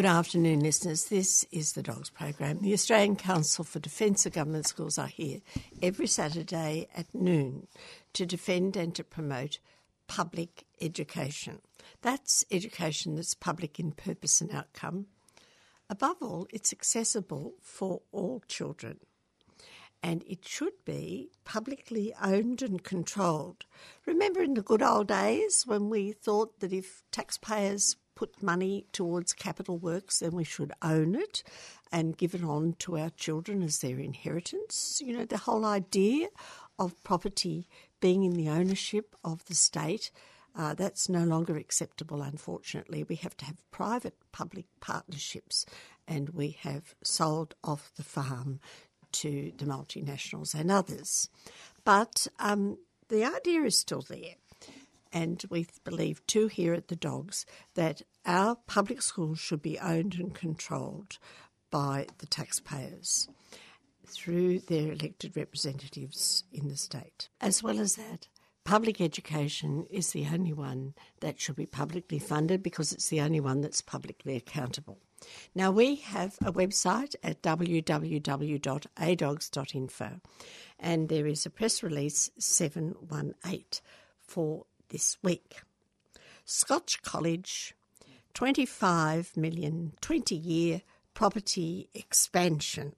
Good afternoon, listeners. This is the Dogs Program. The Australian Council for Defence of Government Schools are here every Saturday at noon to defend and to promote public education. That's education that's public in purpose and outcome. Above all, it's accessible for all children. And it should be publicly owned and controlled. Remember in the good old days when we thought that if taxpayers put money towards capital works, then we should own it and give it on to our children as their inheritance. You know, the whole idea of property being in the ownership of the state. Uh, that's no longer acceptable, unfortunately. We have to have private public partnerships, and we have sold off the farm to the multinationals and others. But um, the idea is still there and we believe too here at the Dogs that our public schools should be owned and controlled by the taxpayers through their elected representatives in the state. As well as that, public education is the only one that should be publicly funded because it's the only one that's publicly accountable. Now, we have a website at www.adogs.info, and there is a press release 718 for this week. Scotch College, 25 million 20 year property expansion.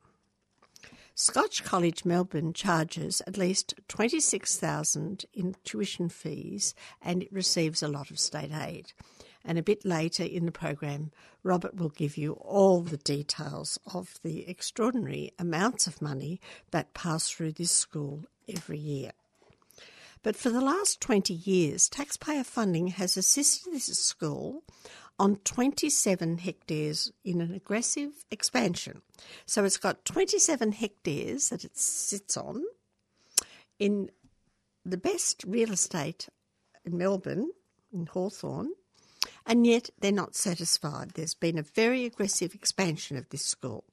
Scotch College Melbourne charges at least 26,000 in tuition fees and it receives a lot of state aid. And a bit later in the program, Robert will give you all the details of the extraordinary amounts of money that pass through this school every year. But for the last 20 years, taxpayer funding has assisted this school on 27 hectares in an aggressive expansion. So it's got 27 hectares that it sits on in the best real estate in Melbourne, in Hawthorn, and yet they're not satisfied. There's been a very aggressive expansion of this school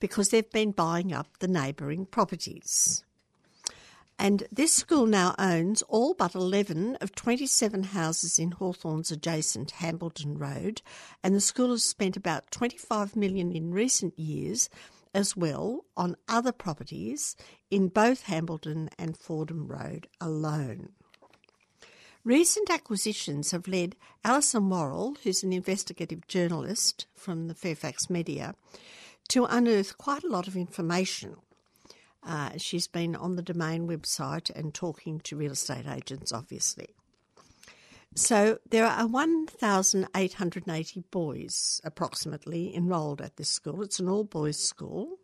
because they've been buying up the neighbouring properties. And this school now owns all but 11 of 27 houses in Hawthorn's adjacent Hambledon Road, and the school has spent about 25 million in recent years as well on other properties in both Hambledon and Fordham Road alone. Recent acquisitions have led Alison Worrell, who's an investigative journalist from the Fairfax Media, to unearth quite a lot of information uh, she's been on the Domain website and talking to real estate agents, obviously. So there are 1,880 boys approximately enrolled at this school. It's an all boys school.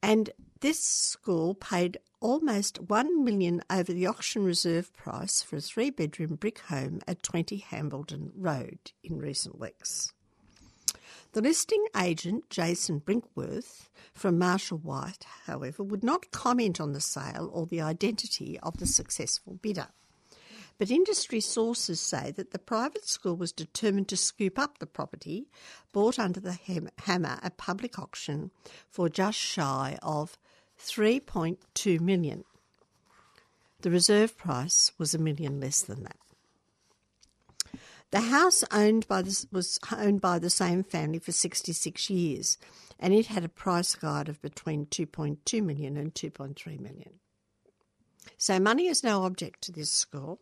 And this school paid almost 1 million over the auction reserve price for a three bedroom brick home at 20 Hambledon Road in recent weeks. The listing agent, Jason Brinkworth from Marshall White, however, would not comment on the sale or the identity of the successful bidder. But industry sources say that the private school was determined to scoop up the property bought under the hammer at public auction for just shy of 3.2 million. The reserve price was a million less than that. The house owned by this was owned by the same family for 66 years, and it had a price guide of between 2.2 million and 2.3 million. So money is no object to this school.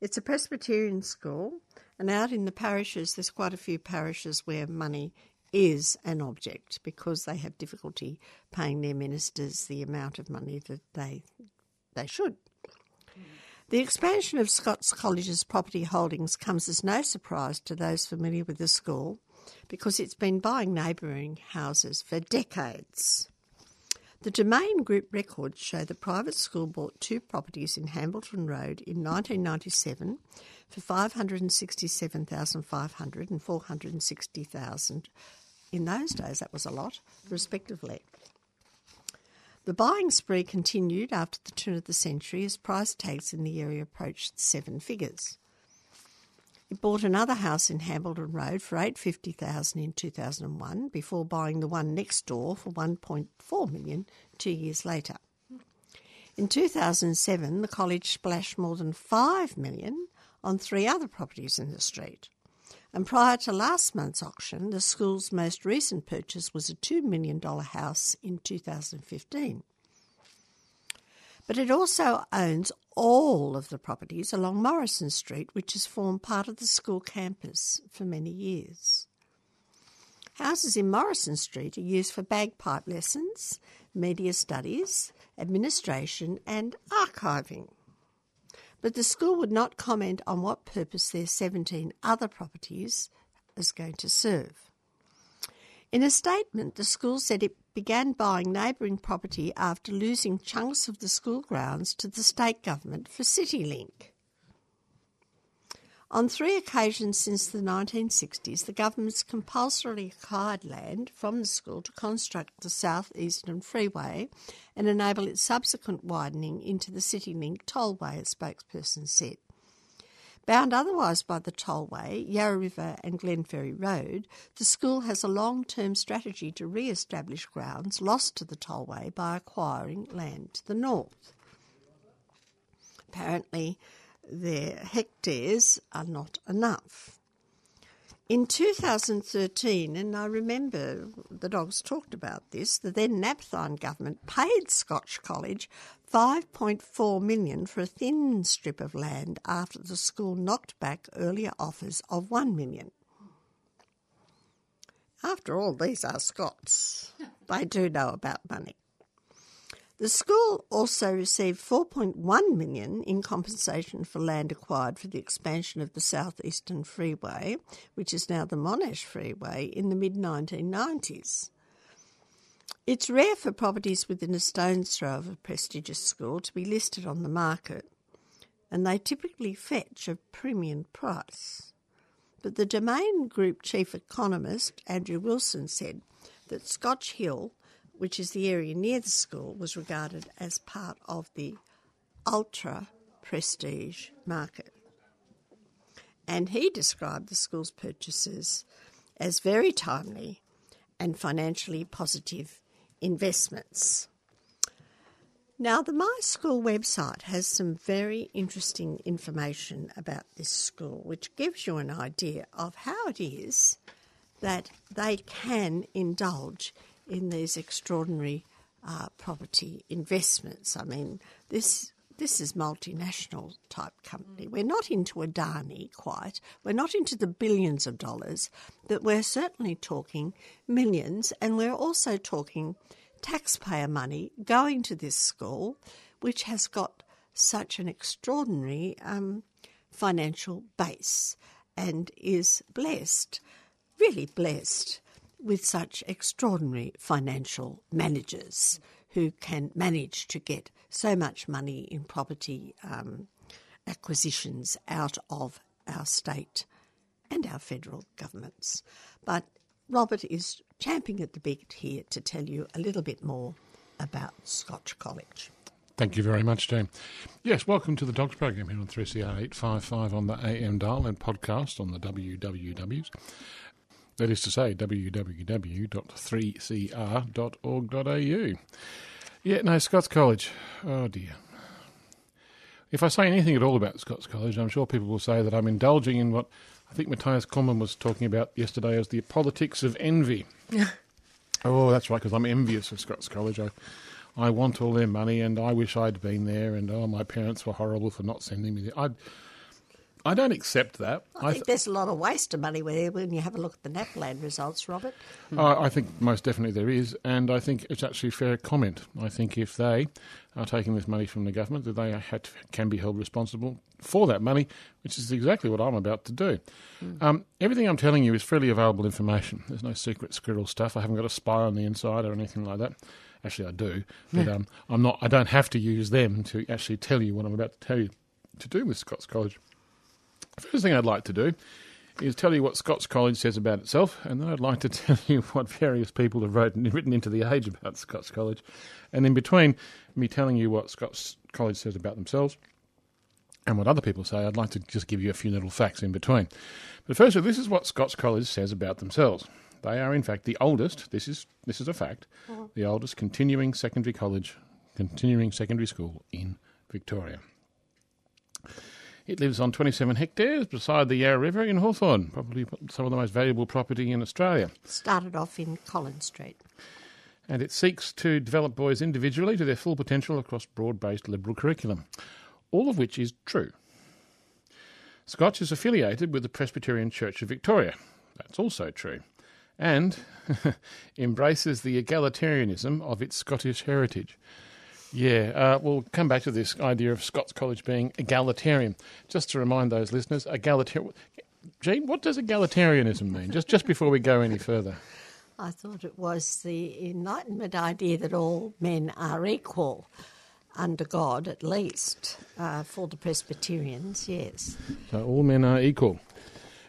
It's a Presbyterian school, and out in the parishes, there's quite a few parishes where money is an object because they have difficulty paying their ministers the amount of money that they they should. The expansion of Scots College's property holdings comes as no surprise to those familiar with the school because it's been buying neighbouring houses for decades. The Domain Group records show the private school bought two properties in Hambledon Road in 1997 for 567,500 and 460,000. In those days, that was a lot, respectively. The buying spree continued after the turn of the century as price tags in the area approached seven figures. It bought another house in Hambledon Road for eight fifty thousand in two thousand and one, before buying the one next door for one point four million two years later. In two thousand and seven, the college splashed more than five million on three other properties in the street. And prior to last month's auction, the school's most recent purchase was a $2 million house in 2015. But it also owns all of the properties along Morrison Street, which has formed part of the school campus for many years. Houses in Morrison Street are used for bagpipe lessons, media studies, administration, and archiving but the school would not comment on what purpose their 17 other properties is going to serve. In a statement, the school said it began buying neighbouring property after losing chunks of the school grounds to the state government for CityLink. On three occasions since the 1960s, the government's compulsorily acquired land from the school to construct the South Eastern Freeway and enable its subsequent widening into the CityLink tollway, a spokesperson said. Bound otherwise by the tollway, Yarra River and Glenferrie Road, the school has a long term strategy to re establish grounds lost to the tollway by acquiring land to the north. Apparently, their hectares are not enough. In 2013, and I remember the dogs talked about this, the then Napthine government paid Scotch College 5.4 million for a thin strip of land after the school knocked back earlier offers of 1 million. After all, these are Scots. They do know about money. The school also received 4.1 million in compensation for land acquired for the expansion of the Southeastern Freeway, which is now the Monash Freeway, in the mid 1990s. It's rare for properties within a stone's throw of a prestigious school to be listed on the market, and they typically fetch a premium price. But the Domain Group chief economist, Andrew Wilson, said that Scotch Hill which is the area near the school, was regarded as part of the ultra prestige market. And he described the school's purchases as very timely and financially positive investments. Now, the My School website has some very interesting information about this school, which gives you an idea of how it is that they can indulge in these extraordinary uh, property investments. I mean, this this is multinational type company. We're not into Adani quite. We're not into the billions of dollars, but we're certainly talking millions, and we're also talking taxpayer money going to this school, which has got such an extraordinary um, financial base and is blessed, really blessed with such extraordinary financial managers who can manage to get so much money in property um, acquisitions out of our state and our federal governments. But Robert is champing at the bit here to tell you a little bit more about Scotch College. Thank you very much, Jane. Yes, welcome to the Dogs program here on 3CR 855 on the AM dial and podcast on the WWWs. That is to say, www.3cr.org.au. Yeah, no, Scots College. Oh dear. If I say anything at all about Scots College, I'm sure people will say that I'm indulging in what I think Matthias Cormann was talking about yesterday as the politics of envy. oh, that's right, because I'm envious of Scots College. I, I want all their money, and I wish I'd been there, and oh, my parents were horrible for not sending me there. I'd, I don't accept that. I, I think th- there's a lot of waste of money when you have a look at the NAPLAN results, Robert. Uh, I think most definitely there is, and I think it's actually fair comment. I think if they are taking this money from the government, that they to, can be held responsible for that money, which is exactly what I'm about to do. Mm. Um, everything I'm telling you is freely available information. There's no secret squirrel stuff. I haven't got a spy on the inside or anything like that. Actually, I do, but um, I'm not. I don't have to use them to actually tell you what I'm about to tell you to do with Scots College. First thing I'd like to do is tell you what Scots College says about itself, and then I'd like to tell you what various people have written, written into the age about Scots College. And in between me telling you what Scots College says about themselves and what other people say, I'd like to just give you a few little facts in between. But firstly, this is what Scots College says about themselves. They are, in fact, the oldest, this is, this is a fact, mm-hmm. the oldest continuing secondary college, continuing secondary school in Victoria. It lives on 27 hectares beside the Yarra River in Hawthorn, probably some of the most valuable property in Australia. Started off in Collins Street. And it seeks to develop boys individually to their full potential across broad based liberal curriculum, all of which is true. Scotch is affiliated with the Presbyterian Church of Victoria. That's also true. And embraces the egalitarianism of its Scottish heritage. Yeah, uh, we'll come back to this idea of Scots College being egalitarian. Just to remind those listeners, egalitarian. Jean, what does egalitarianism mean? Just just before we go any further. I thought it was the Enlightenment idea that all men are equal under God, at least, uh, for the Presbyterians, yes. So all men are equal.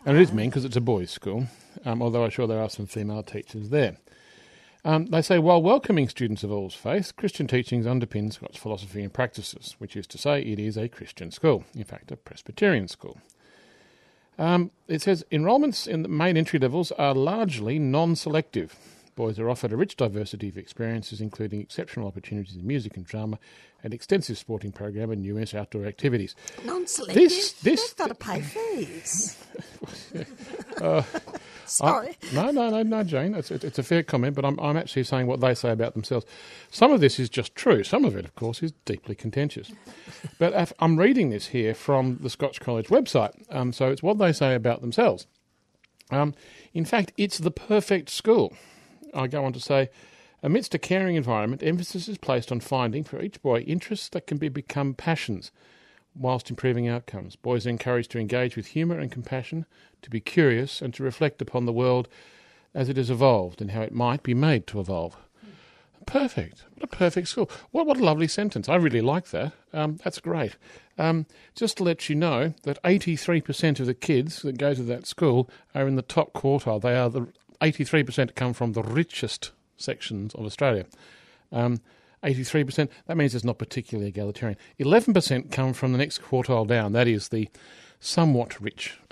And it is men because it's a boys' school, um, although I'm sure there are some female teachers there. Um, they say, while welcoming students of all faiths, Christian teachings underpin Scots philosophy and practices, which is to say, it is a Christian school, in fact, a Presbyterian school. Um, it says enrolments in the main entry levels are largely non selective. Boys are offered a rich diversity of experiences, including exceptional opportunities in music and drama, an extensive sporting program, and numerous outdoor activities. Non selective? This, this, They've got to pay fees. uh, Sorry. I, no, no, no, no, Jane. It's, it's a fair comment, but I'm, I'm actually saying what they say about themselves. Some of this is just true. Some of it, of course, is deeply contentious. but I'm reading this here from the Scotch College website, um, so it's what they say about themselves. Um, in fact, it's the perfect school. I go on to say, amidst a caring environment, emphasis is placed on finding for each boy interests that can be become passions whilst improving outcomes. Boys are encouraged to engage with humour and compassion, to be curious, and to reflect upon the world as it has evolved and how it might be made to evolve. Perfect. What a perfect school. What, what a lovely sentence. I really like that. Um, that's great. Um, just to let you know that 83% of the kids that go to that school are in the top quartile. They are the 83% come from the richest sections of Australia. Um, 83%, that means it's not particularly egalitarian. 11% come from the next quartile down, that is the somewhat rich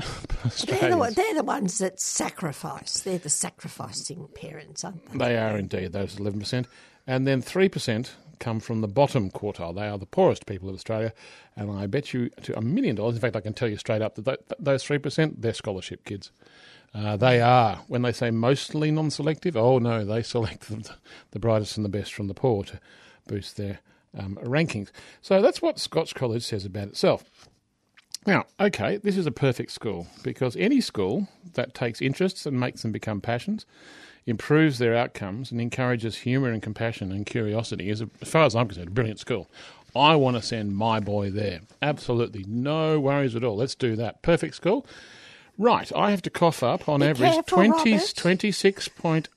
they're the, they're the, ones that sacrifice. They're the sacrificing parents, aren't they? They are indeed, those 11%. And then 3% come from the bottom quartile. They are the poorest people of Australia. And I bet you to a million dollars, in fact, I can tell you straight up that those 3%, they're scholarship kids. Uh, they are, when they say mostly non selective, oh no, they select the, the, brightest and the best from the poor to boost their um, rankings. So that's what Scotch College says about itself. Now, okay, this is a perfect school because any school that takes interests and makes them become passions, improves their outcomes, and encourages humour and compassion and curiosity is, as far as I'm concerned, a brilliant school. I want to send my boy there. Absolutely no worries at all. Let's do that. Perfect school. Right, I have to cough up on Be average careful, 20, 26 point,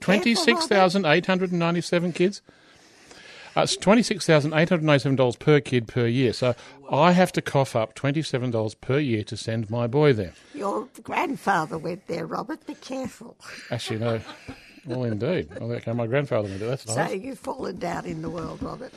26,897 kids. Uh, it's $26,897 per kid per year. So I have to cough up $27 per year to send my boy there. Your grandfather went there, Robert. Be careful. Actually, no. Well, indeed. Well, okay, my grandfather went there. That's nice. So you've fallen down in the world, Robert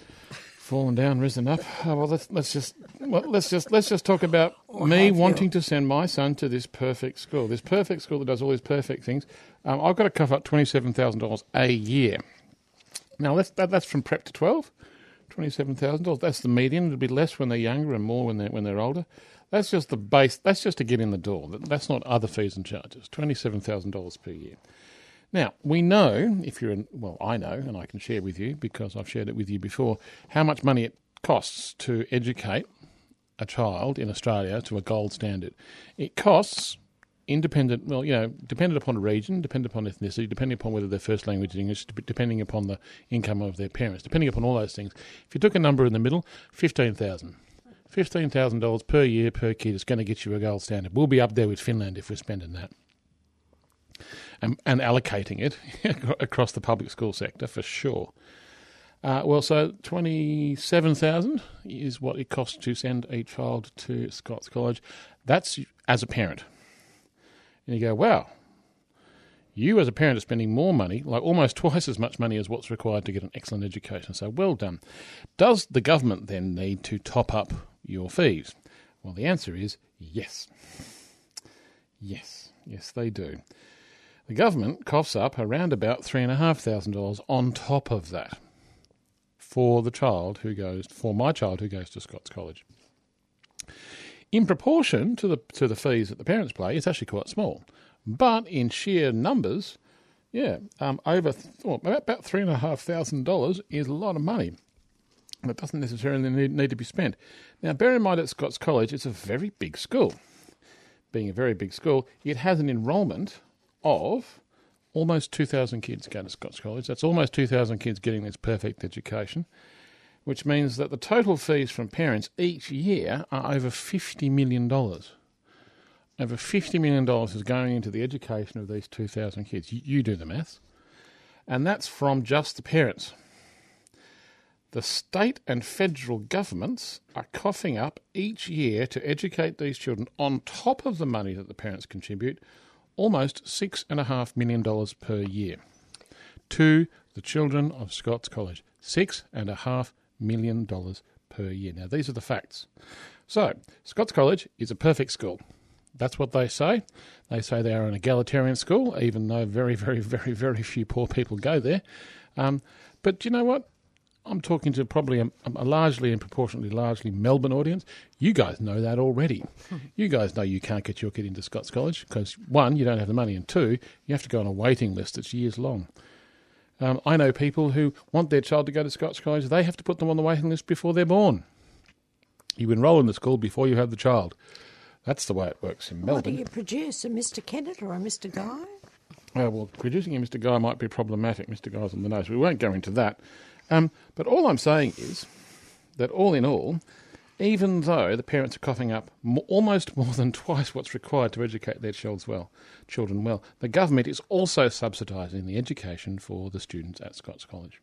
fallen down, risen up. Oh, well, let's, let's just well, let's just let's just talk about or me wanting you? to send my son to this perfect school, this perfect school that does all these perfect things. Um, I've got to cough up twenty seven thousand dollars a year. Now that's that, that's from prep to twelve. Twenty-seven thousand dollars. That's the median. It'll be less when they're younger and more when they're when they're older. That's just the base. That's just to get in the door. That's not other fees and charges. Twenty-seven thousand dollars per year. Now, we know, if you're in, well, I know, and I can share with you because I've shared it with you before, how much money it costs to educate a child in Australia to a gold standard. It costs, independent, well, you know, dependent upon a region, dependent upon ethnicity, depending upon whether their first language is English, depending upon the income of their parents, depending upon all those things. If you took a number in the middle, 15000 $15,000 per year per kid is going to get you a gold standard. We'll be up there with Finland if we're spending that and, and allocating it across the public school sector for sure. Uh, well, so 27,000 is what it costs to send a child to Scots College. That's as a parent. And you go, wow, you as a parent are spending more money, like almost twice as much money as what's required to get an excellent education. So well done. Does the government then need to top up your fees? Well, the answer is yes. Yes, yes, they do. The government coughs up around about $3,500 on top of that for the child who goes, for my child who goes to Scots College. in proportion to the to the fees that the parents pay, it's actually quite small. But in sheer numbers, yeah, um, over th- well, about three and a half thousand dollars is a lot of money. It doesn't necessarily need, need to be spent. Now, bear in mind at Scots College, it's a very big school. Being a very big school, it has an enrolment of almost 2,000 kids going to Scots College. That's almost 2,000 kids getting this perfect education, which means that the total fees from parents each year are over $50 million. Over $50 million is going into the education of these 2,000 kids. You, you do the maths. And that's from just the parents. The state and federal governments are coughing up each year to educate these children on top of the money that the parents contribute almost $6.5 million per year to the children of Scots College. $6.5 million per year. Now, these are the facts. So, Scots College is a perfect school. That's what they say. They say they are an egalitarian school, even though very, very, very, very few poor people go there. Um, but you know what? I'm talking to probably a, a, largely and proportionately largely Melbourne audience. You guys know that already. you guys know you can't get your kid into Scots College because one, you don't have the money, and two, you have to go on a waiting list that's years long. Um, I know people who want their child to go to Scots College. They have to put them on the waiting list before they're born. You enrol in the school before you have the child. That's the way it works in Melbourne. What do you produce, a Mr. Kennett or a Mr. Guy? Uh, well, producing a Mr. Guy might be problematic. Mr. Guy's on the nose. We won't go into that. Um, but all I'm saying is that all in all, even though the parents are coughing up almost more than twice what's required to educate their children well, children well, the government is also subsidising the education for the students at Scots College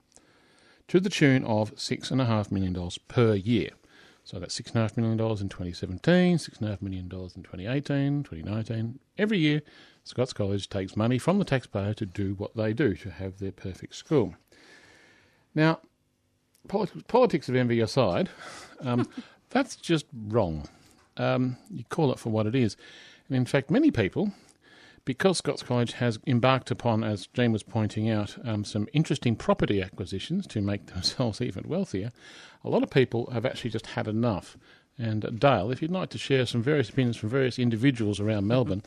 to the tune of $6.5 million per year. So that's $6.5 million in 2017, $6.5 million in 2018, 2019. Every year, Scots College takes money from the taxpayer to do what they do, to have their perfect school. Now, politics of envy aside, um, that's just wrong. Um, you call it for what it is. And in fact, many people, because Scots College has embarked upon, as Jane was pointing out, um, some interesting property acquisitions to make themselves even wealthier, a lot of people have actually just had enough. And uh, Dale, if you'd like to share some various opinions from various individuals around Melbourne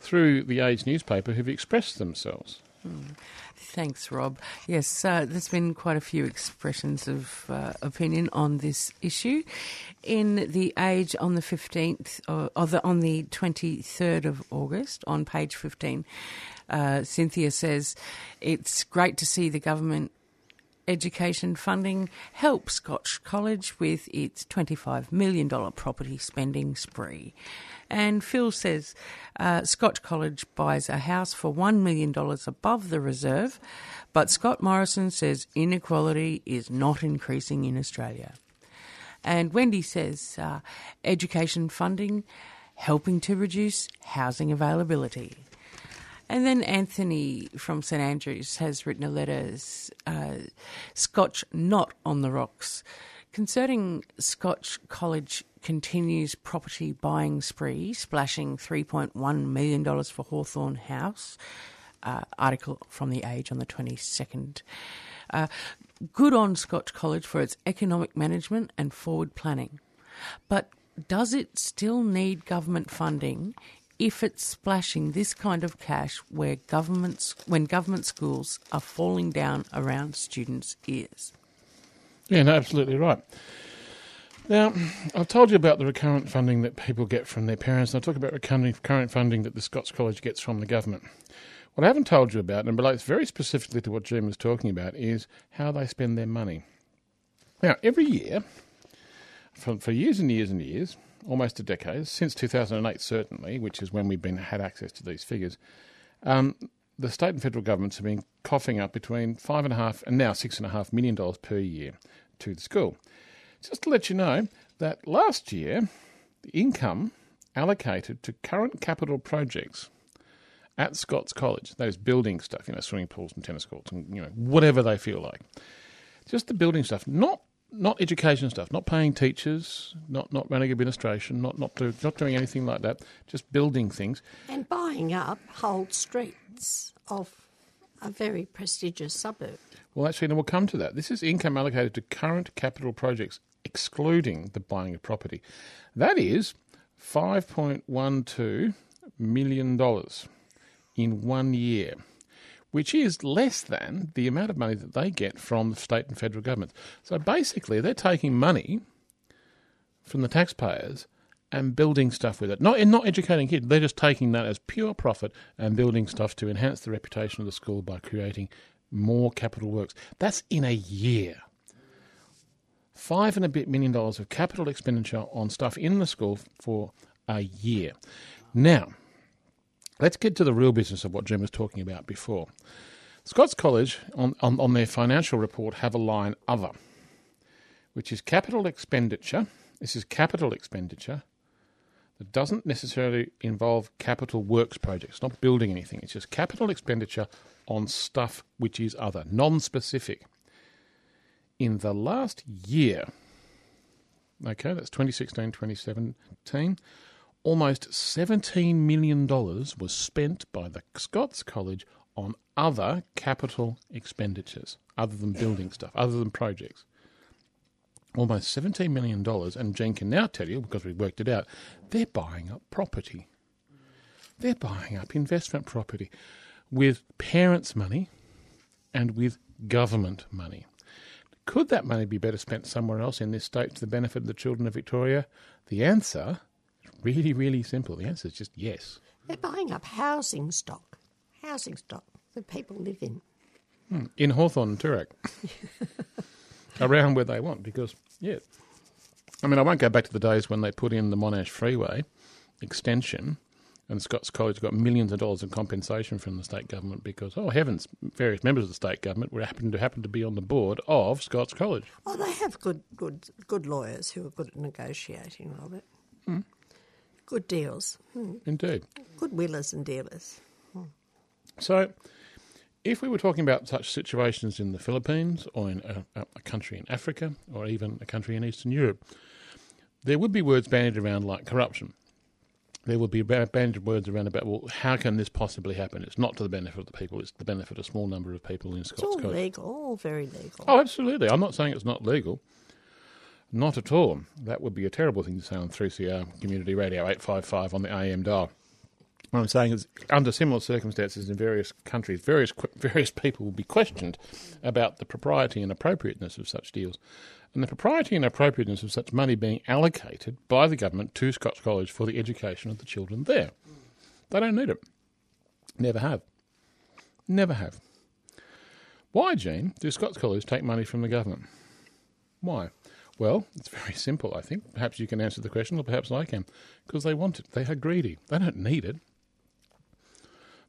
through the Age newspaper who've expressed themselves. Hmm. Thanks, Rob. Yes, uh, there's been quite a few expressions of uh, opinion on this issue. In the Age on the 15th, or, or the, on the 23rd of August, on page 15, uh, Cynthia says it's great to see the government education funding help Scotch College with its $25 million property spending spree. And Phil says uh, Scotch College buys a house for $1 million above the reserve, but Scott Morrison says inequality is not increasing in Australia. And Wendy says uh, education funding helping to reduce housing availability. And then Anthony from St Andrews has written a letter, uh, Scotch not on the rocks, concerning Scotch College continues property buying spree, splashing $3.1 million for Hawthorn House. Uh, article from The Age on the 22nd. Uh, good on Scotch College for its economic management and forward planning. But does it still need government funding if it's splashing this kind of cash where governments when government schools are falling down around students' ears? Yeah, no, absolutely right. Now, I've told you about the recurrent funding that people get from their parents, and I talk about recurrent funding that the Scots College gets from the government. What I haven't told you about, and relates very specifically to what Jim was talking about, is how they spend their money. Now, every year, for, for years and years and years, almost a decade, since 2008 certainly, which is when we've been had access to these figures, um, the state and federal governments have been coughing up between five and a half and now six and a half million dollars per year to the school. Just to let you know that last year, the income allocated to current capital projects at Scots College, those building stuff, you know, swimming pools and tennis courts and, you know, whatever they feel like. Just the building stuff, not not education stuff, not paying teachers, not not running administration, not not do, not doing anything like that, just building things and buying up whole streets of a very prestigious suburb. Well, actually, and we'll come to that. This is income allocated to current capital projects excluding the buying of property. That is $5.12 million in one year, which is less than the amount of money that they get from the state and federal governments. So basically, they're taking money from the taxpayers and building stuff with it. Not not educating kids. They're just taking that as pure profit and building stuff to enhance the reputation of the school by creating more capital works. That's in a year. Five and a bit million dollars of capital expenditure on stuff in the school for a year. Now, let's get to the real business of what Jim was talking about before. Scots College, on, on, on their financial report, have a line other, which is capital expenditure. This is capital expenditure that doesn't necessarily involve capital works projects, not building anything. It's just capital expenditure on stuff which is other, non specific. In the last year, okay, that's 2016 2017, almost $17 million was spent by the Scots College on other capital expenditures, other than building stuff, other than projects almost $17 million, and Jean can now tell you, because we've worked it out, they're buying up property. They're buying up investment property with parents' money and with government money. Could that money be better spent somewhere else in this state to the benefit of the children of Victoria? The answer really, really simple. The answer is just yes. They're buying up housing stock, housing stock that people live in. Hmm. In Hawthorn and Toorak. Around where they want, because yeah. I mean, I won't go back to the days when they put in the Monash Freeway extension and Scots College got millions of dollars in compensation from the state government because, oh heavens, various members of the state government were happen to happen to be on the board of Scots College. Oh, they have good, good, good lawyers who are good at negotiating, Robert. Mm. Good deals. Mm. Indeed. Good willers and dealers. Mm. So, if we were talking about such situations in the Philippines or in a, a, country in Africa or even a country in Eastern Europe, there would be words bandied around like corruption. There would be bandied words around about, well, how can this possibly happen? It's not to the benefit of the people, it's the benefit of a small number of people in Scots It's all Coast. legal, all very legal. Oh, absolutely. I'm not saying it's not legal. Not at all. That would be a terrible thing to say on 3CR Community Radio 855 on the AM dial. What I'm saying is, under similar circumstances in various countries, various various people will be questioned about the propriety and appropriateness of such deals, and the propriety and appropriateness of such money being allocated by the government to Scots College for the education of the children there. They don't need it. Never have. Never have. Why, Jean, do Scots College take money from the government? Why? Well, it's very simple, I think. Perhaps you can answer the question, or perhaps I can. Because they want it. They are greedy. They don't need it.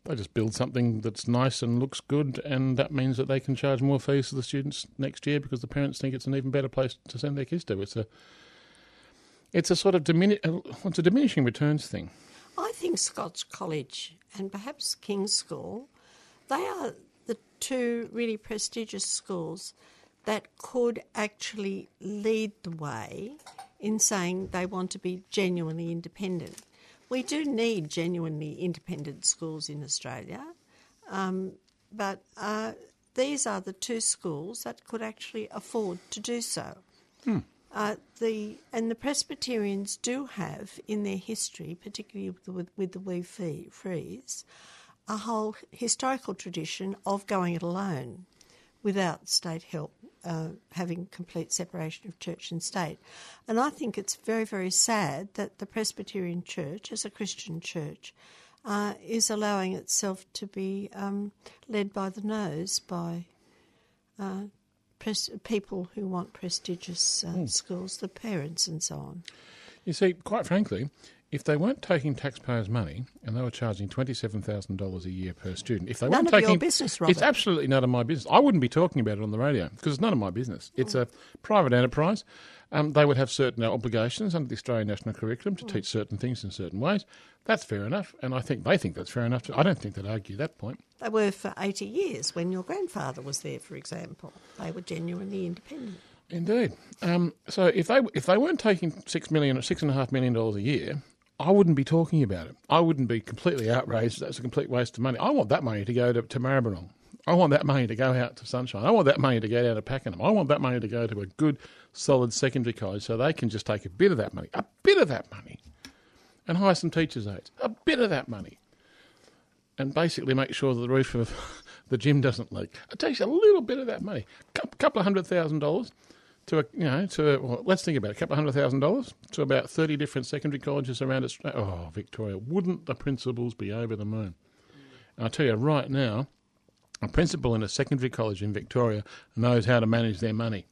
They just build something that's nice and looks good, and that means that they can charge more fees to the students next year because the parents think it's an even better place to send their kids to. It's a, it's a sort of uh, it's a diminishing returns thing. I think Scots College and perhaps King's School, they are the two really prestigious schools that could actually lead the way in saying they want to be genuinely independent. We do need genuinely independent schools in Australia, um, but uh, these are the two schools that could actually afford to do so. Hmm. Uh, the and the Presbyterians do have in their history, particularly with, with, with the Wee Frees, a whole historical tradition of going it alone without state help uh, having complete separation of church and state. And I think it's very, very sad that the Presbyterian Church, as a Christian church, uh, is allowing itself to be um, led by the nose by uh, pres- people who want prestigious mm. schools, the parents and so on. You see, quite frankly, if they weren't taking taxpayers' money and they were charging twenty-seven thousand dollars a year per student, if they none weren't of taking, your business, Robert. it's absolutely none of my business. I wouldn't be talking about it on the radio because it's none of my business. It's a private enterprise. Um, they would have certain obligations under the Australian national curriculum to teach certain things in certain ways. That's fair enough, and I think they think that's fair enough. Too. I don't think they'd argue that point. They were for eighty years when your grandfather was there, for example. They were genuinely independent. Indeed. Um, so if they if they weren't taking six million or six and a half million dollars a year, I wouldn't be talking about it. I wouldn't be completely outraged. That's a complete waste of money. I want that money to go to, to Maribyrnong. I want that money to go out to Sunshine. I want that money to go down to Pakenham. I want that money to go to a good, solid secondary college so they can just take a bit of that money, a bit of that money, and hire some teachers' aides. A bit of that money. And basically make sure that the roof of the gym doesn't leak. It takes a little bit of that money, a couple of hundred thousand dollars, to a, you know to well, let's think about it, a couple of hundred thousand dollars to about thirty different secondary colleges around Australia. Oh, Victoria, wouldn't the principals be over the moon? And I tell you right now, a principal in a secondary college in Victoria knows how to manage their money.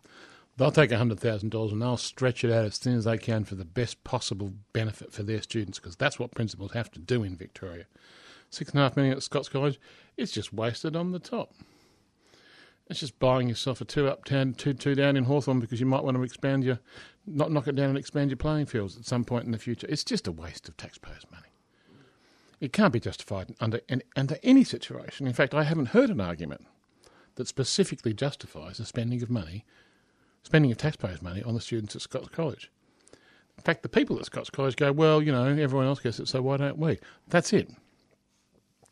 They'll take $100,000 and they'll stretch it out as thin as they can for the best possible benefit for their students because that's what principals have to do in Victoria. Six and a half million at Scots College, it's just wasted on the top. It's just buying yourself a two up, down, two, two down in Hawthorn because you might want to expand your, not knock it down and expand your playing fields at some point in the future. It's just a waste of taxpayers' money. It can't be justified under, under any situation. In fact, I haven't heard an argument that specifically justifies the spending of money spending of taxpayers' money on the students at Scots College. In fact, the people at Scots College go, well, you know, everyone else gets it, so why don't we? That's it.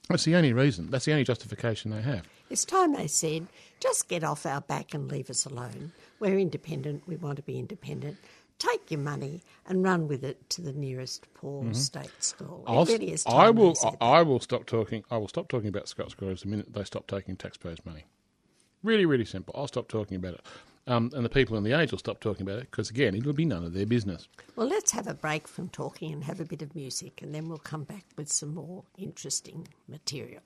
That's the only reason. That's the only justification they have. It's time they said, just get off our back and leave us alone. We're independent. We want to be independent. Take your money and run with it to the nearest poor mm-hmm. state school. I'll, really I will. I will stop talking. I will stop talking about Scots College the minute they stop taking taxpayers' money. Really, really simple. I'll stop talking about it. Um, and the people in the age will stop talking about it because, again, it'll be none of their business. Well, let's have a break from talking and have a bit of music, and then we'll come back with some more interesting material.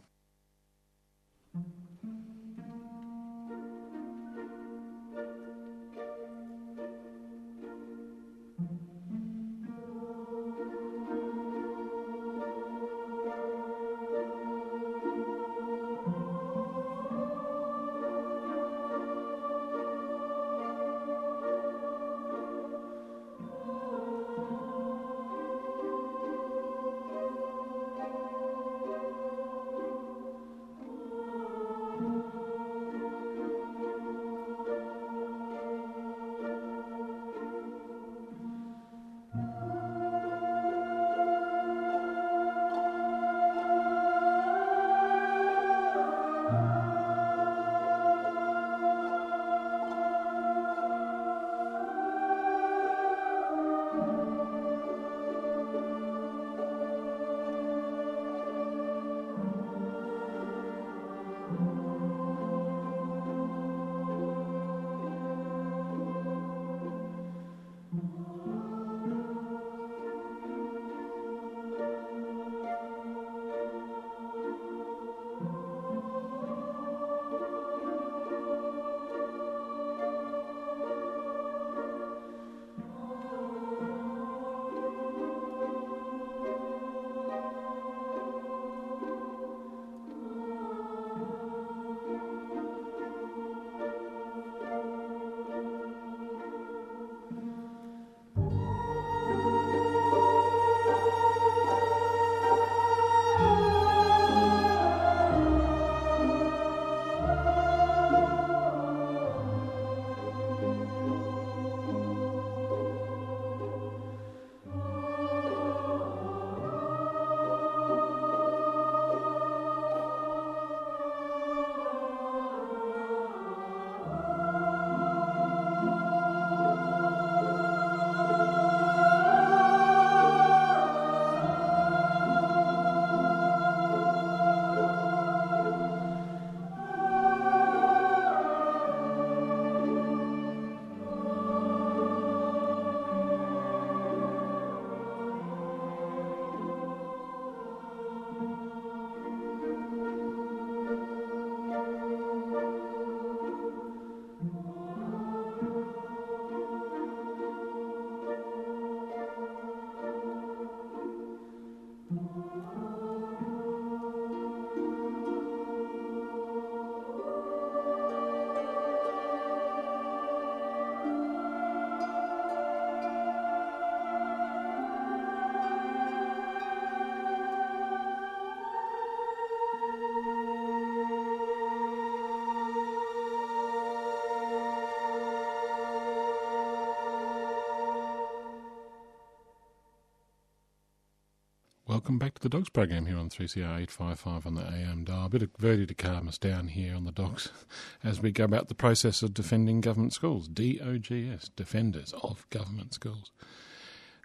Welcome back to the Dogs program here on 3CR 855 on the AM dial. A bit of Verdi to calm us down here on the Dogs as we go about the process of defending government schools. DOGS, Defenders of Government Schools.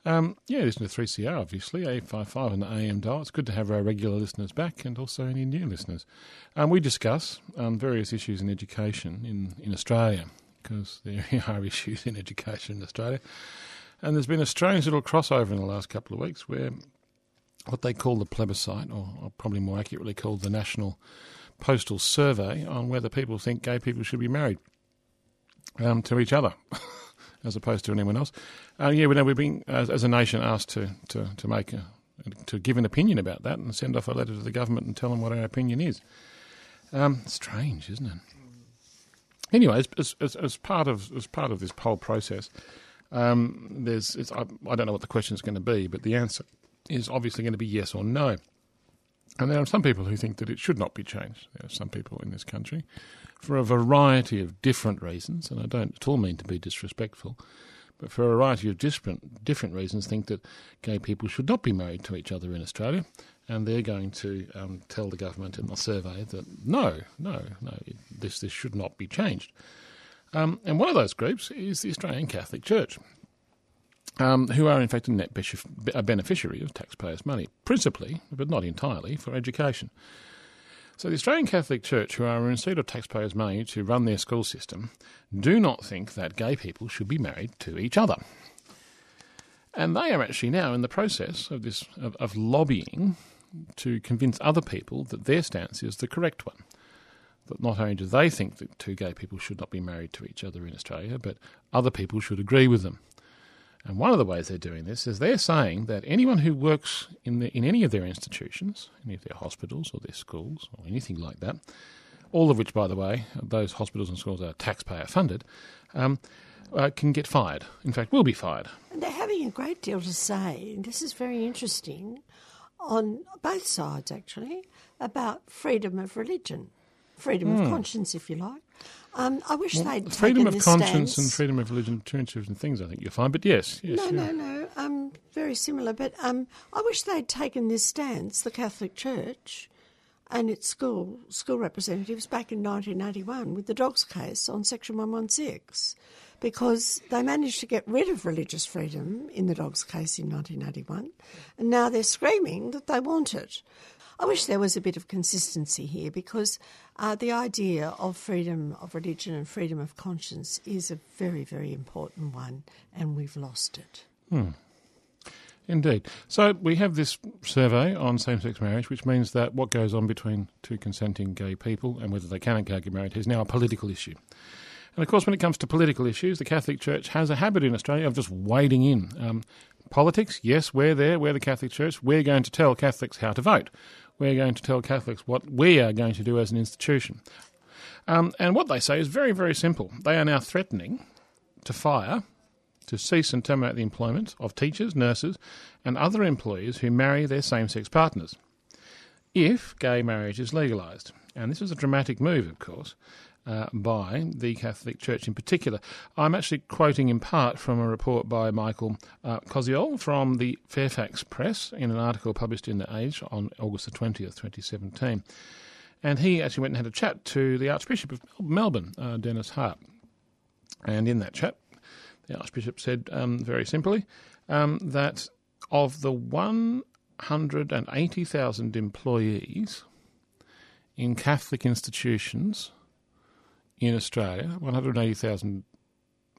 Um, yeah, listen to 3CR, obviously, 855 and the AM dial. It's good to have our regular listeners back and also any new listeners. Um, we discuss um, various issues in education in, in Australia because there are issues in education in Australia. And there's been a strange little crossover in the last couple of weeks where what they call the plebiscite, or, probably more accurately called the National Postal Survey, on whether people think gay people should be married um, to each other. as opposed to anyone else. Uh, yeah, we know we've been as, as, a nation asked to to to make a, to give an opinion about that and send off a letter to the government and tell them what our opinion is. Um, strange, isn't it? Anyway, as, as, as, part of as part of this poll process, um, there's I, I don't know what the question is going to be, but the answer is obviously going to be yes or no. And there are some people who think that it should not be changed. There are some people in this country for a variety of different reasons, and I don't at all mean to be disrespectful, but for a variety of different different reasons, think that gay people should not be married to each other in Australia, and they're going to um, tell the government in the survey that no, no, no, this this should not be changed. Um, and one of those groups is the Australian Catholic Church, um, who are in fact a net beneficiary of taxpayers' money, principally, but not entirely, for education. So the Australian Catholic Church, who are in receipt of taxpayers' money to run their school system, do not think that gay people should be married to each other. And they are actually now in the process of this of, of lobbying to convince other people that their stance is the correct one. That not only do they think that two gay people should not be married to each other in Australia, but other people should agree with them. And one of the ways they're doing this is they're saying that anyone who works in, the, in any of their institutions, any of their hospitals or their schools or anything like that, all of which, by the way, those hospitals and schools are taxpayer funded, um, uh, can get fired. In fact, will be fired. And they're having a great deal to say, and this is very interesting, on both sides actually, about freedom of religion, freedom mm. of hmm. conscience, if you like. Um, I wish well, they'd freedom of conscience stance. and freedom of religion, two different things. I think you'll find, but yes, yes, no, no, no, um, very similar. But um, I wish they'd taken this stance, the Catholic Church, and its school school representatives back in 1981 with the Dogs case on Section 116, because they managed to get rid of religious freedom in the Dogs case in 1981, and now they're screaming that they want it. I wish there was a bit of consistency here because uh, the idea of freedom of religion and freedom of conscience is a very, very important one, and we've lost it. Hmm. Indeed. So we have this survey on same sex marriage, which means that what goes on between two consenting gay people and whether they can and can't get married is now a political issue. And of course, when it comes to political issues, the Catholic Church has a habit in Australia of just wading in. Um, politics, yes, we're there, we're the Catholic Church, we're going to tell Catholics how to vote we're going to tell Catholics what we are going to do as an institution. Um, and what they say is very, very simple. They are now threatening to fire, to cease and terminate the employment of teachers, nurses, and other employees who marry their same sex partners if gay marriage is legalised. And this is a dramatic move, of course, uh, by the Catholic Church in particular. I'm actually quoting in part from a report by Michael uh, from the Fairfax Press in an article published in The Age on August the 20th, 2017. And he actually went and had a chat to the Archbishop of Melbourne, uh, Denis Hart. And in that chat, the Archbishop said um, very simply um, that of the 180,000 employees in Catholic institutions in Australia, 180,000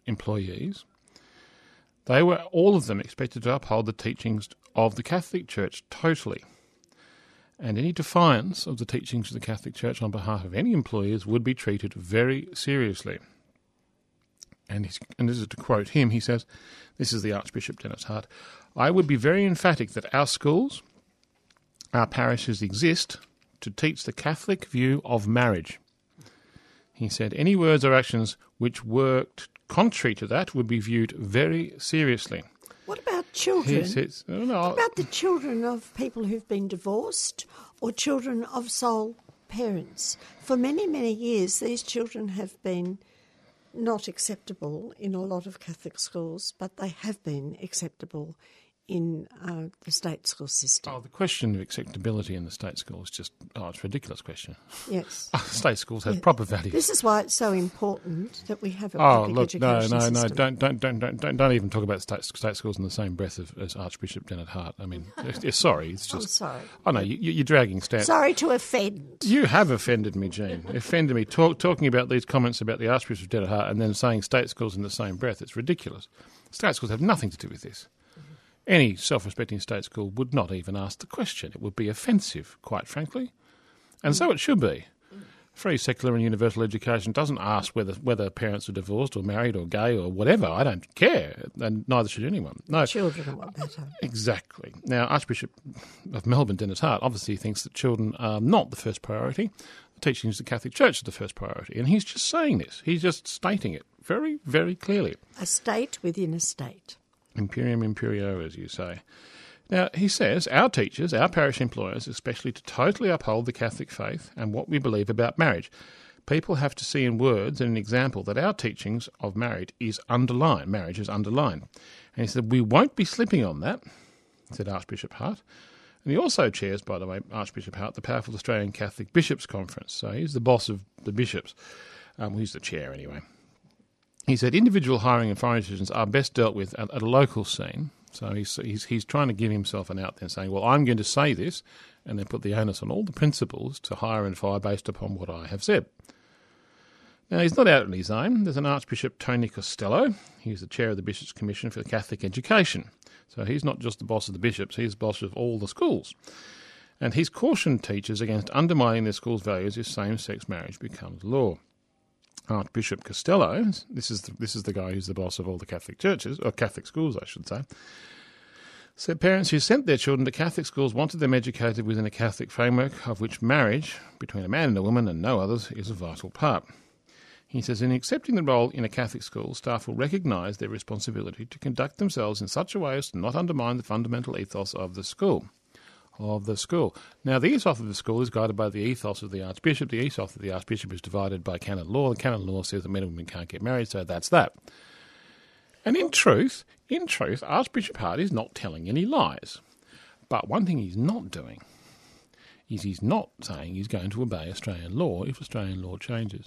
employees, they were all of them expected to uphold the teachings of the Catholic Church totally. And any defiance of the teachings of the Catholic Church on behalf of any employers would be treated very seriously. And, and this is to quote him, he says, This is the Archbishop Denis Hart. I would be very emphatic that our schools, our parishes exist to teach the Catholic view of marriage. He said any words or actions which worked contrary to that would be viewed very seriously. What about children? Says, oh, what about the children of people who've been divorced or children of sole parents? For many, many years, these children have been not acceptable in a lot of Catholic schools, but they have been acceptable in uh, the state school system. Oh, the question of acceptability in the state school is just, oh, it's a ridiculous question. Yes. state schools have proper values. This is why it's so important that we have a Oh, public look, no, education no, no, system. don't, don't, don't, don't, don't, don't even talk about state, state schools in the same breath of, as Archbishop Janet Hart. I mean, it's- sorry, it's I'm just, sorry. oh no, you, you're dragging stats. Sorry to offend. You have offended me, Jean. offended me. Talk, talking about these comments about the Archbishop of Hart and then saying state schools in the same breath. It's ridiculous. State schools have nothing to do with this. Any self respecting state school would not even ask the question. It would be offensive, quite frankly. And so it should be. Free, secular, and universal education doesn't ask whether whether parents are divorced or married or gay or whatever. I don't care, and neither should anyone. No, Children are what matter. Exactly. Now, Archbishop of Melbourne, Denis Hart, obviously thinks that children are not the first priority. The teachings of the Catholic Church is the first priority. And he's just saying this. He's just stating it very, very clearly. A state within a state. Imperium imperio, as you say. Now, he says our teachers, our parish employers, especially to totally uphold the Catholic faith and what we believe about marriage. People have to see in words and an example that our teachings of marriage is underlined. Marriage is underlined. And he said, We won't be slipping on that, said Archbishop Hart. And he also chairs, by the way, Archbishop Hart, the powerful Australian Catholic Bishops' Conference. So he's the boss of the bishops. Um, well, he's the chair anyway. He said individual hiring and firing decisions are best dealt with at, at a local scene. So he's, he's, he's trying to give himself an out there saying, well, I'm going to say this, and then put the onus on all the principals to hire and fire based upon what I have said. Now, he's not out on his own. There's an Archbishop, Tony Costelloe. He's the chair of the Bishops' Commission for Catholic Education. So he's not just the boss of the bishops, he's the boss of all the schools. And he's cautioned teachers against undermining their school's values if same sex marriage becomes law. Archbishop Costelloe, this is the, this is the guy who's the boss of all the Catholic churches, or Catholic schools, I should say, said parents who sent their children to Catholic schools wanted them educated within a Catholic framework of which marriage between a man and a woman and no others is a vital part. He says, in accepting the role in a Catholic school, staff will recognise their responsibility to conduct themselves in such a way as to not undermine the fundamental ethos of the school. Of the school. Now, the ethos of the school is guided by the ethos of the Archbishop. The ethos of the Archbishop is divided by canon law. The canon law says that men and women can't get married, so that's that. And in truth, in truth, Archbishop Hart is not telling any lies. But one thing he's not doing is he's not saying he's going to obey Australian law if Australian law changes.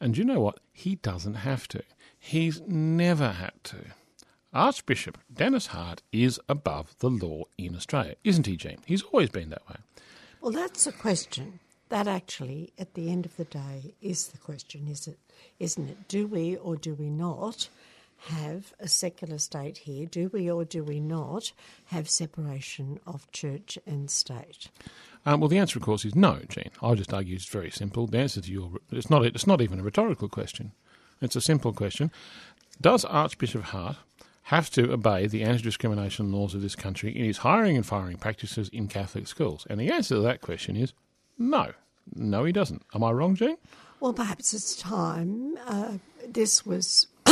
And you know what? He doesn't have to. He's never had to. Archbishop Denis Hart is above the law in Australia, isn't he, Jean? He's always been that way. Well, that's a question. That actually, at the end of the day, is the question, is it? Isn't it? Do we or do we not have a secular state here? Do we or do we not have separation of church and state? Um, well, the answer, of course, is no, Jean. I'll just argue it's very simple. The answer to your it's not it's not even a rhetorical question. It's a simple question. Does Archbishop Hart have to obey the anti-discrimination laws of this country in his hiring and firing practices in Catholic schools? And the answer to that question is no. No, he doesn't. Am I wrong, Jean? Well, perhaps it's time uh, this was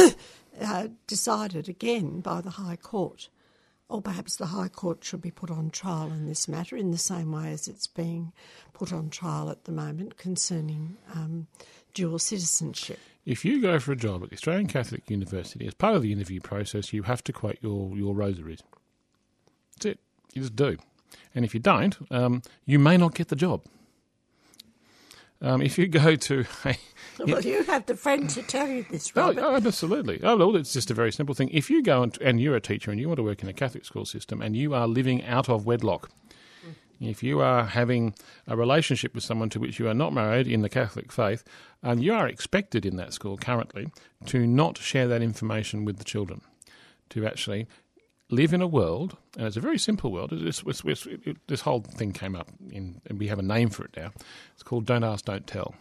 uh, decided again by the High Court. Or perhaps the High Court should be put on trial in this matter in the same way as it's being put on trial at the moment concerning um, dual citizenship. If you go for a job at the Australian Catholic University, as part of the interview process, you have to quote your, your rosaries. That's it. You just do. And if you don't, um, you may not get the job. Um, if you go to a, Well, you have the friend to tell you this, Oh, oh, absolutely. Oh, well, it's just a very simple thing. If you go and, and you're a teacher and you want to work in a Catholic school system and you are living out of wedlock, if you are having a relationship with someone to which you are not married in the Catholic faith, and you are expected in that school currently to not share that information with the children, to actually live in a world, and it's a very simple world. It's, it's, it's, it, this whole thing came up in, and we have a name for it now. It's called "Don't Ask, Don't Tell."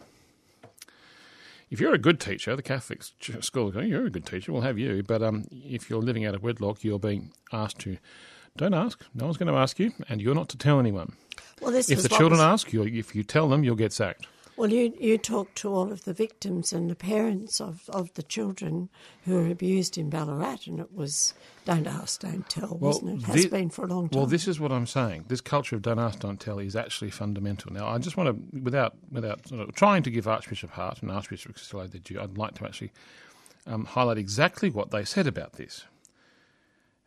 If you're a good teacher, the Catholic school, you're a good teacher, we'll have you. But um, if you're living out of wedlock, you're being asked to don't ask. No one's going to ask you, and you're not to tell anyone. Well, this If the children was- ask you, if you tell them, you'll get sacked. Well, you you talked to all of the victims and the parents of, of the children who were abused in Ballarat, and it was don't ask, don't tell, wasn't it? Has been for a long time. Well, this is what I'm saying. This culture of don't ask, don't tell is actually fundamental. Now, I just want to, without without sort of trying to give Archbishop Hart and Archbishop Costelloe the due, I'd like to actually um, highlight exactly what they said about this.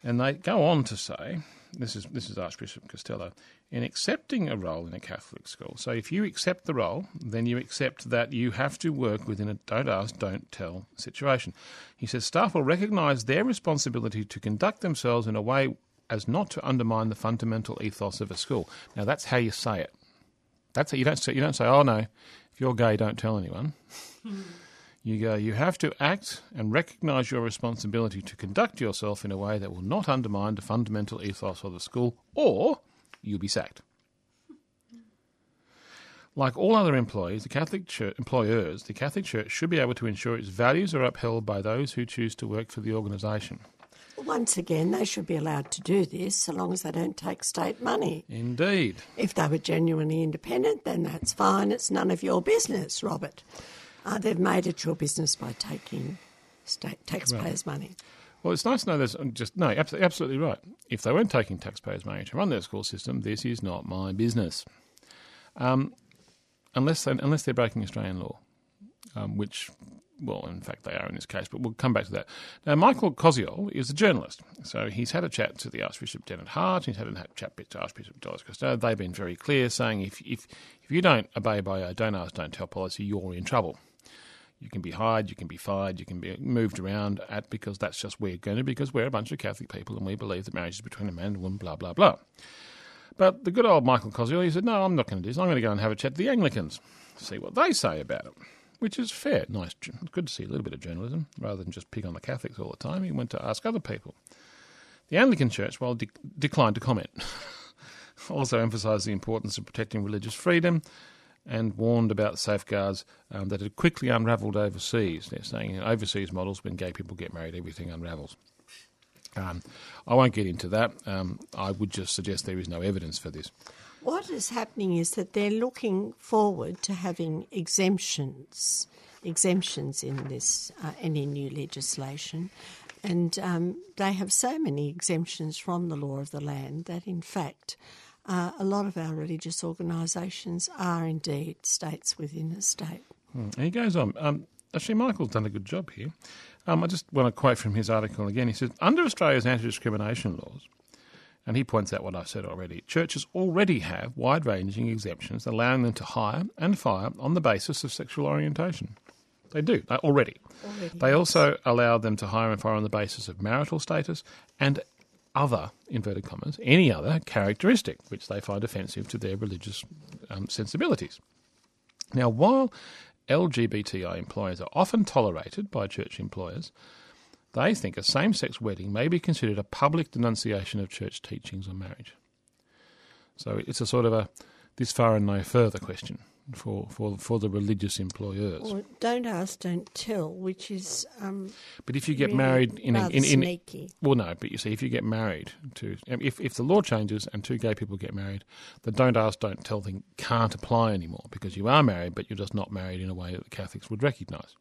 And they go on to say, this is this is Archbishop Costelloe, in accepting a role in a Catholic school. So if you accept the role, then you accept that you have to work within a don't ask, don't tell situation. He says staff will recognise their responsibility to conduct themselves in a way as not to undermine the fundamental ethos of a school. Now that's how you say it. That's it. You don't say, you don't say, oh no, if you're gay, don't tell anyone. You go, you have to act and recognise your responsibility to conduct yourself in a way that will not undermine the fundamental ethos of the school, or you'll be sacked. Like all other employees, the Catholic Church, employers, the Catholic Church should be able to ensure its values are upheld by those who choose to work for the organisation. Once again, they should be allowed to do this so long as they don't take state money. Indeed. If they were genuinely independent, then that's fine. It's none of your business, Robert. Uh, they've made it your business by taking state taxpayers' money. Well, it's nice to know there's just no, absolutely, right. If they weren't taking taxpayers' money to run their school system, this is not my business. Um, unless they, unless they're breaking Australian law, um, which, well, in fact they are in this case, but we'll come back to that. Now, Michael Koziol is a journalist, so he's had a chat to the Archbishop Denis Hart, he's had a chat to Archbishop Doris Costelloe. They've been very clear, saying if if if you don't obey by a don't ask, don't tell policy, you're in trouble. You can be hired, you can be fired, you can be moved around at because that's just we're going to because we're a bunch of Catholic people and we believe that marriage is between a man and a woman, blah blah blah. But the good old Michael he said, no, I'm not going to do this. I'm going to go and have a chat to the Anglicans, see what they say about it, which is fair. Nice, good to see a little bit of journalism rather than just pick on the Catholics all the time. He went to ask other people. The Anglican Church, well, de- declined to comment. also emphasised the importance of protecting religious freedom and warned about safeguards um, that had quickly unravelled overseas. They're saying in overseas models, when gay people get married, everything unravels. Um, I won't get into that. Um, I would just suggest there is no evidence for this. What is happening is that they're looking forward to having exemptions, exemptions in this uh, any new legislation, and um, they have so many exemptions from the law of the land that, in fact, uh, a lot of our religious organisations are indeed states within a state. Hmm. He goes on. Um, actually, Michael's done a good job here. Um, I just want to quote from his article again. He says, Under Australia's anti discrimination laws, and he points out what I said already, churches already have wide ranging exemptions allowing them to hire and fire on the basis of sexual orientation. They do, already. already they yes. also allow them to hire and fire on the basis of marital status and other, inverted commas, any other characteristic which they find offensive to their religious um, sensibilities. Now, while LGBTI employers are often tolerated by church employers, they think a same sex wedding may be considered a public denunciation of church teachings on marriage. So it's a sort of a this far and no further question for, for, for the religious employers. Well, don't ask, don't tell, which is. Um, but if you get really married in, a, in, in, sneaky. well, no, but you see, if you get married to if if the law changes and two gay people get married, the don't ask, don't tell thing can't apply anymore because you are married, but you're just not married in a way that the Catholics would recognise.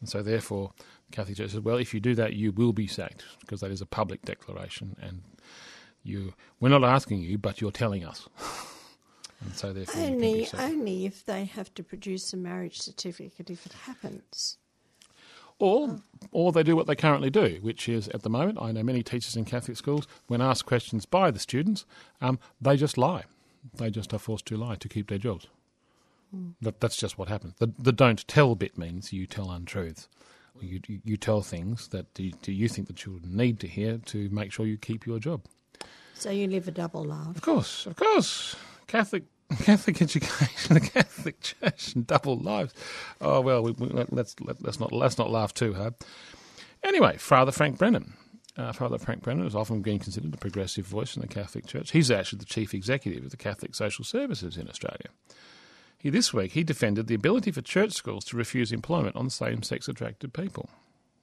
And so, therefore, the Catholic Church says, well, if you do that, you will be sacked because that is a public declaration, and you we're not asking you, but you're telling us. And so therefore only only if they have to produce a marriage certificate if it happens. Or, or they do what they currently do, which is at the moment, I know many teachers in Catholic schools, when asked questions by the students, um, they just lie. They just are forced to lie to keep their jobs. Mm. That, that's just what happens. The, the don't tell bit means you tell untruths. You, you, you tell things that do you, do you think the children need to hear to make sure you keep your job. So you live a double life. Of course, of course. Catholic Catholic education, the Catholic Church, and double lives. Oh well, we, we, let's let, let us not let's not laugh too hard. Anyway, Father Frank Brennan. Uh, Father Frank Brennan is often being considered a progressive voice in the Catholic Church. He's actually the chief executive of the Catholic Social Services in Australia. He this week he defended the ability for church schools to refuse employment on same-sex attracted people.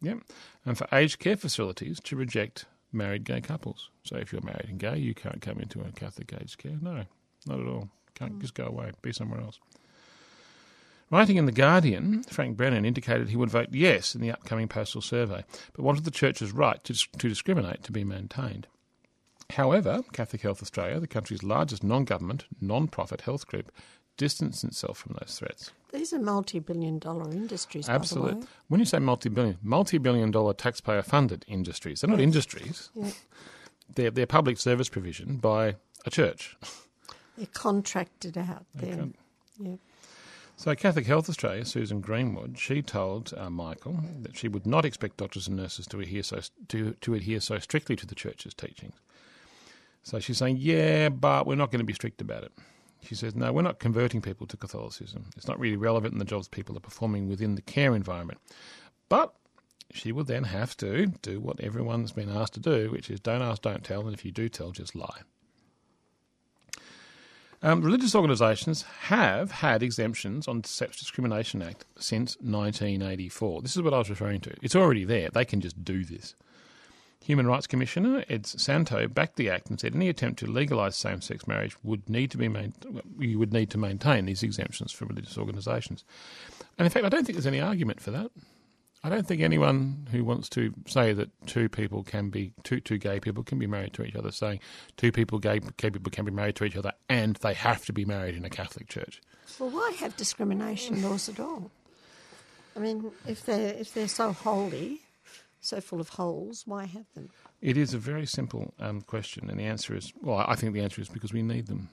Yep, and for aged care facilities to reject married gay couples. So if you're married and gay, you can't come into a Catholic aged care. No, not at all. Can't hmm. just go away, be somewhere else. Writing in The Guardian, Frank Brennan indicated he would vote yes in the upcoming postal survey, but wanted the Church's right to, to discriminate to be maintained. However, Catholic Health Australia, the country's largest non government, non profit health group, distanced itself from those threats. these are multi-billion dollar industries. Absolutely. When you say multi-billion, multi-billion dollar taxpayer-funded industries, they're not industries. Yeah. They're, they're public service provision by a church. They're contracted out there. con- Yeah. So Catholic Health Australia, Susan Greenwood, she told uh, Michael that she would not expect doctors and nurses to adhere so to, to adhere so strictly to the church's teachings. So she's saying, yeah, but we're not going to be strict about it. She says, no, we're not converting people to Catholicism. It's not really relevant in the jobs people are performing within the care environment. But she will then have to do what everyone's been asked to do, which is don't ask, don't tell, and if you do tell, just lie. Um, religious organisations have had exemptions on the Sex Discrimination Act since 1984. This is what I was referring to. It's already there. They can just do this. Human Rights Commissioner Ed Santow backed the act and said any attempt to legalise same-sex marriage would need to be main- you would need to maintain these exemptions for religious organisations. And in fact, I don't think there's any argument for that. I don't think anyone who wants to say that two people can be two two gay people can be married to each other, saying two people gay, gay people can be married to each other, and they have to be married in a Catholic church. Well, why have discrimination laws at all? I mean, if they're if they're so holy, so full of holes, why have them? It is a very simple um, question, and the answer is well, I think the answer is because we need them.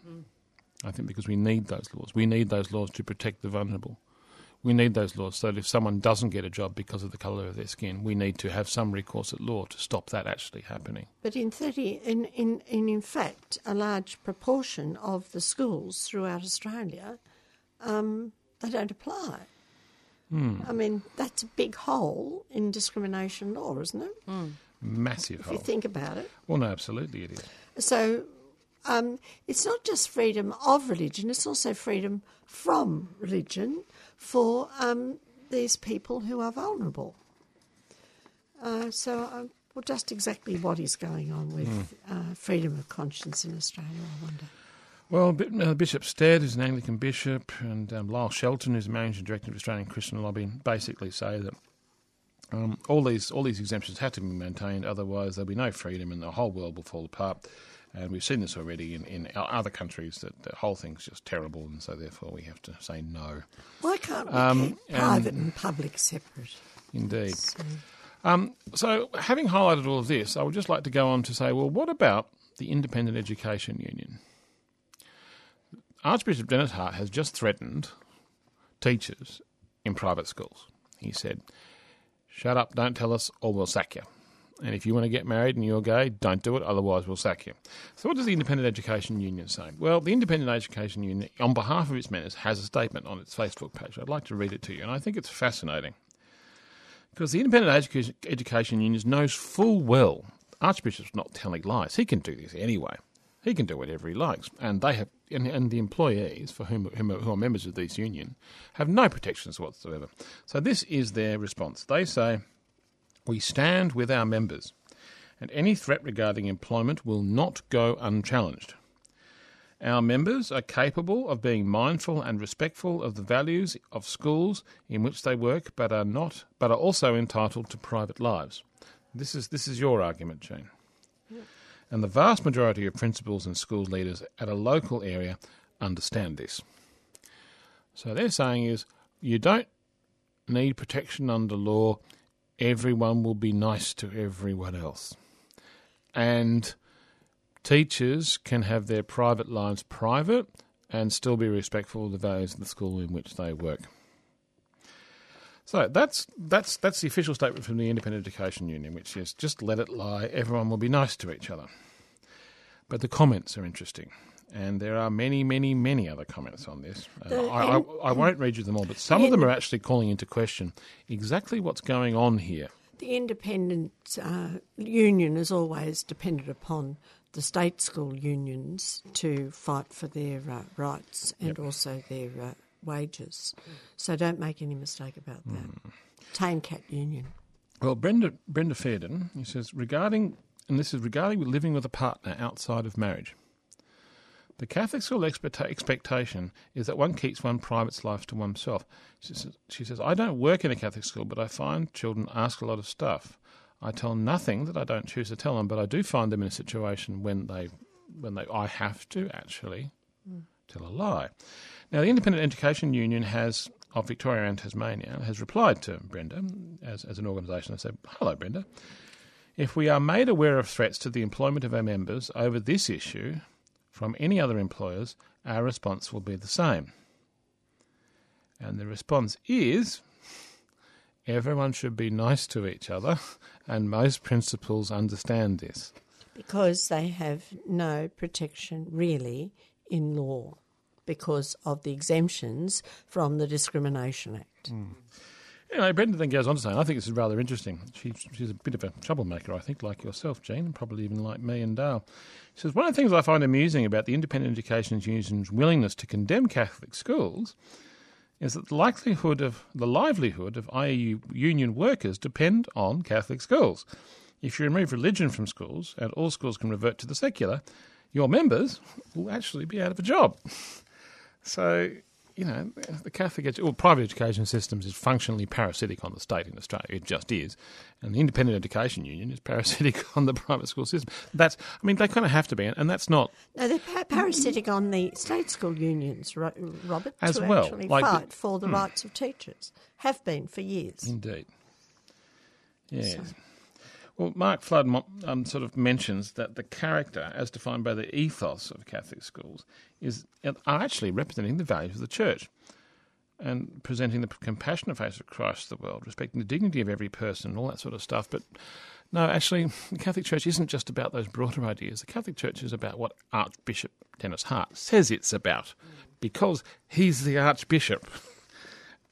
I think because we need those laws. We need those laws to protect the vulnerable. We need those laws so that if someone doesn't get a job because of the colour of their skin, we need to have some recourse at law to stop that actually happening. But in thirty, in in in, in fact, a large proportion of the schools throughout Australia, um, they don't apply. I mean, that's a big hole in discrimination law, isn't it? Massive If hole. you think about it. Well, no, absolutely it is. So um, it's not just freedom of religion, it's also freedom from religion for um, these people who are vulnerable. Uh, so, uh, well, just exactly what is going on with uh, freedom of conscience in Australia, I wonder. Well, uh, Bishop Stead who's an Anglican bishop, and um, Lyle Shelton, who's the managing director of Australian Christian Lobby, basically say that um, all these all these exemptions have to be maintained, otherwise there'll be no freedom, and the whole world will fall apart. And we've seen this already in, in other countries that the whole thing's just terrible, and so therefore we have to say no. Why can't we Um, keep private and public separate? Indeed. So, Um, so, having highlighted all of this, I would just like to go on to say, well, what about the Independent Education Union? Archbishop Denis Hart has just threatened teachers in private schools. He said, Shut up, don't tell us, or we'll sack you. And if you want to get married and you're gay, don't do it, otherwise we'll sack you. So, what does the Independent Education Union say? Well, the Independent Education Union, on behalf of its members, has a statement on its Facebook page. I'd like to read it to you, and I think it's fascinating. Because the Independent Education, Education Union knows full well Archbishop's not telling lies. He can do this anyway. He can do whatever he likes, and they have, and, and the employees for whom, whom who are members of this union have no protections whatsoever. So this is their response. They say, "We stand with our members, and any threat regarding employment will not go unchallenged." Our members are capable of being mindful and respectful of the values of schools in which they work, but are not, but are also entitled to private lives. This is this is your argument, Jane. And the vast majority of principals and school leaders at a local area understand this. So they're saying is you don't need protection under law. Everyone will be nice to everyone else, and teachers can have their private lives private and still be respectful of the values of the school in which they work. So that's that's that's the official statement from the Independent Education Union, which is just let it lie. Everyone will be nice to each other. But the comments are interesting, and there are many, many, many other comments on this. Uh, I, I, I won't read you them all, but some of them are actually calling into question exactly what's going on here. The independent uh, union is always dependent upon the state school unions to fight for their uh, rights and also their uh, wages. So don't make any mistake about that. Tame Cat Union. Well, Brenda Brenda Fairden, he says regarding, and this is regarding living with a partner outside of marriage. The Catholic school expect- expectation is that one keeps one private life to oneself. She says, she says, I don't work in a Catholic school, but I find children ask a lot of stuff. I tell nothing that I don't choose to tell them, but I do find them in a situation when they, when they, I have to actually hmm. tell a lie. Now, the Independent Education Union has of Victoria and Tasmania has replied to Brenda as, as an organisation. They said, Hello, Brenda. If we are made aware of threats to the employment of our members over this issue from any other employers, our response will be the same. And the response is everyone should be nice to each other, and most principals understand this. Because they have no protection really in law because of the exemptions from the Discrimination Act. Mm. Anyway, Brenda then goes on to say, I think this is rather interesting. She, she's a bit of a troublemaker, I think, like yourself, Jean, and probably even like me and Dale. She says, One of the things I find amusing about the Independent Education Union's willingness to condemn Catholic schools is that the likelihood of the livelihood of IEU union workers depend on Catholic schools. If you remove religion from schools and all schools can revert to the secular, your members will actually be out of a job. So, you know, the Catholic edu- or private education systems is functionally parasitic on the state in Australia. It just is, and the Independent Education Union is parasitic on the private school system. That's, I mean, they kind of have to be, and that's not. No, they're pa- parasitic on the state school unions, Robert, as to well, actually like fight the, for the hmm. rights of teachers. Have been for years. Indeed. Yes. So. Well, Mark Flood um, sort of mentions that the character, as defined by the ethos of Catholic schools, is are actually representing the values of the Church and presenting the compassionate face of Christ to the world, respecting the dignity of every person, and all that sort of stuff. But no, actually, the Catholic Church isn't just about those broader ideas. The Catholic Church is about what Archbishop Denis Hart says it's about, because he's the Archbishop.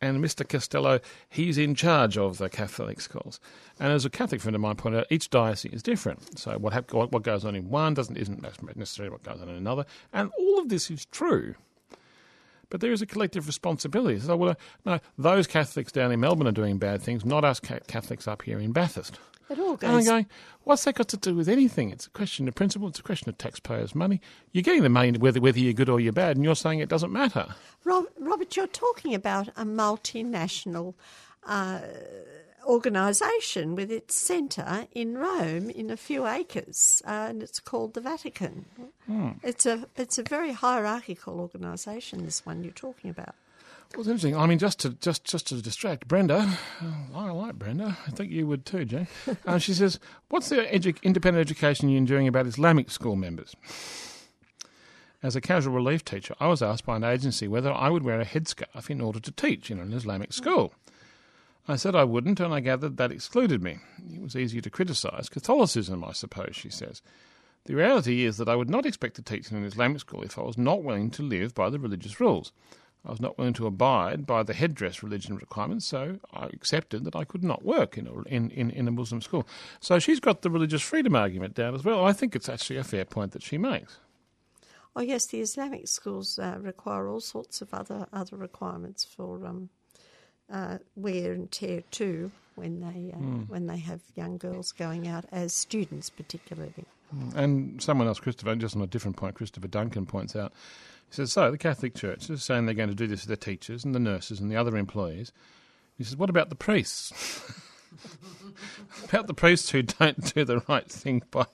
and Mr. Costelloe, he's in charge of the Catholic schools. And as a Catholic friend of mine pointed out, each diocese is different. So what, hap- what goes on in one doesn't isn't necessarily what goes on in another. And all of this is true. But there is a collective responsibility. So, well, uh, no, those Catholics down in Melbourne are doing bad things, not us Catholics up here in Bathurst. It all goes. And I'm going, what's that got to do with anything? It's a question of principle. It's a question of taxpayers' money. You're getting the money whether whether you're good or you're bad, and you're saying it doesn't matter. Rob, Robert, you're talking about a multinational uh, organisation with its centre in Rome in a few acres, uh, and it's called the Vatican. Hmm. It's a it's a very hierarchical organisation. This one you're talking about. Well, it's interesting. I mean, just to just just to distract Brenda, oh, I like Brenda. I think you would too, Jane. Uh, she says, "What's the edu- independent education union doing about Islamic school members?" As a casual relief teacher, I was asked by an agency whether I would wear a headscarf in order to teach in an Islamic school. I said I wouldn't, and I gathered that excluded me. It was easier to criticise Catholicism, I suppose, she says. The reality is that I would not expect to teach in an Islamic school if I was not willing to live by the religious rules. I was not willing to abide by the headdress religion requirements, so I accepted that I could not work in a, in, in, in a Muslim school. So she's got the religious freedom argument down as well. I think it's actually a fair point that she makes. Oh yes, the Islamic schools uh, require all sorts of other other requirements for um, uh, wear and tear too when they uh, mm. when they have young girls going out as students, particularly. And someone else, Christopher, just on a different point, Christopher Duncan points out. He says, so the Catholic Church is saying they're going to do this to the teachers and the nurses and the other employees. He says, what about the priests? about the priests who don't do the right thing by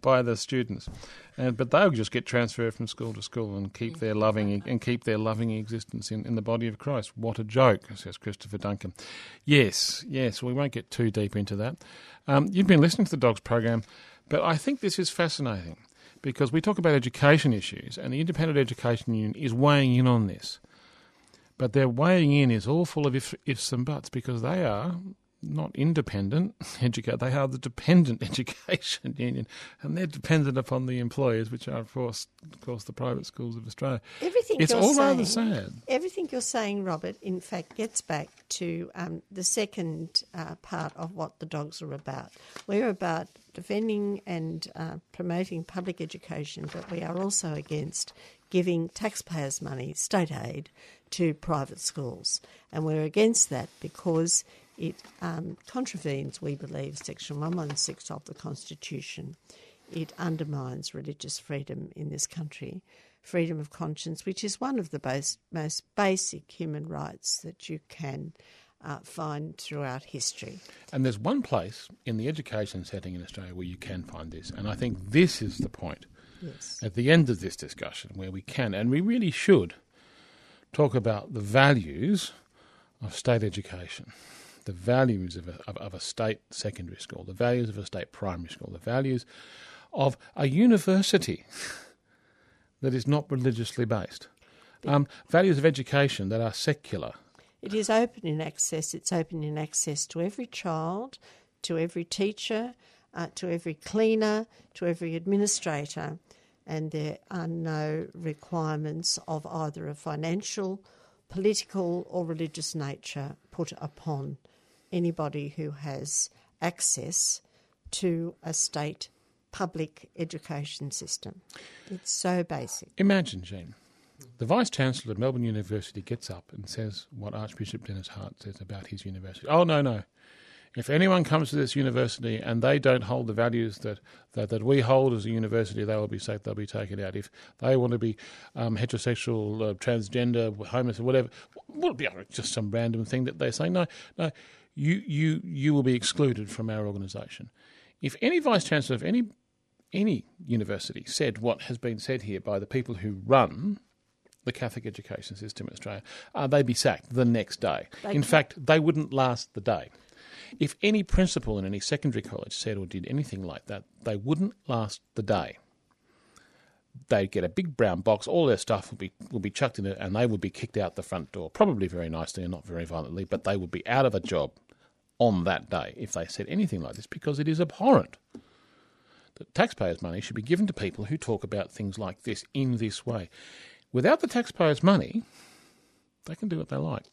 by the students, and but they'll just get transferred from school to school and keep their loving and keep their loving existence in, in the body of Christ. What a joke, says Christopher Duncan. Yes, yes, we won't get too deep into that. Um, you've been listening to the Dogs program, but I think this is fascinating because we talk about education issues, and the Independent Education Union is weighing in on this. But their weighing in is all full of if, ifs and buts because they are not independent educate. They are the dependent education union, and they're dependent upon the employers, which are of course, of course, the private schools of Australia. Everything it's all saying, rather sad. Everything you're saying, Robert, in fact, gets back to um, the second uh, part of what the dogs are about. We're about defending and uh, promoting public education, but we are also against giving taxpayers' money, state aid, to private schools, and we're against that because it um, contravenes, we believe, Section 116 of the Constitution. It undermines religious freedom in this country, freedom of conscience, which is one of the base, most basic human rights that you can uh, find throughout history. And there's one place in the education setting in Australia where you can find this, and I think this is the point. Yes. At the end of this discussion, where we can, and we really should, talk about the values of state education, the values of a, of, of a state secondary school, the values of a state primary school, the values of a university that is not religiously based, um, values of education that are secular. It is open in access. It's open in access to every child, to every teacher, uh, to every cleaner, to every administrator, and there are no requirements of either a financial, political, or religious nature put upon anybody who has access to a state public education system. It's so basic. Imagine, Jean, the Vice Chancellor of Melbourne University gets up and says what Archbishop Denis Hart says about his university. Oh, no, no. If anyone comes to this university and they don't hold the values that, that, that we hold as a university, they will be safe, they'll be taken out. If they want to be um, heterosexual, uh, transgender, homosexual, whatever, will be just some random thing that they say, no, no, you, you, you will be excluded from our organisation. If any vice chancellor of any any university said what has been said here by the people who run the Catholic education system in Australia, uh, they'd be sacked the next day. They in can- fact, they wouldn't last the day. If any principal in any secondary college said or did anything like that, they wouldn't last the day. They'd get a big brown box, all their stuff would be would be chucked in it, and they would be kicked out the front door, probably very nicely and not very violently, but they would be out of a job on that day if they said anything like this because it is abhorrent that taxpayers' money should be given to people who talk about things like this in this way. Without the taxpayers' money, they can do what they like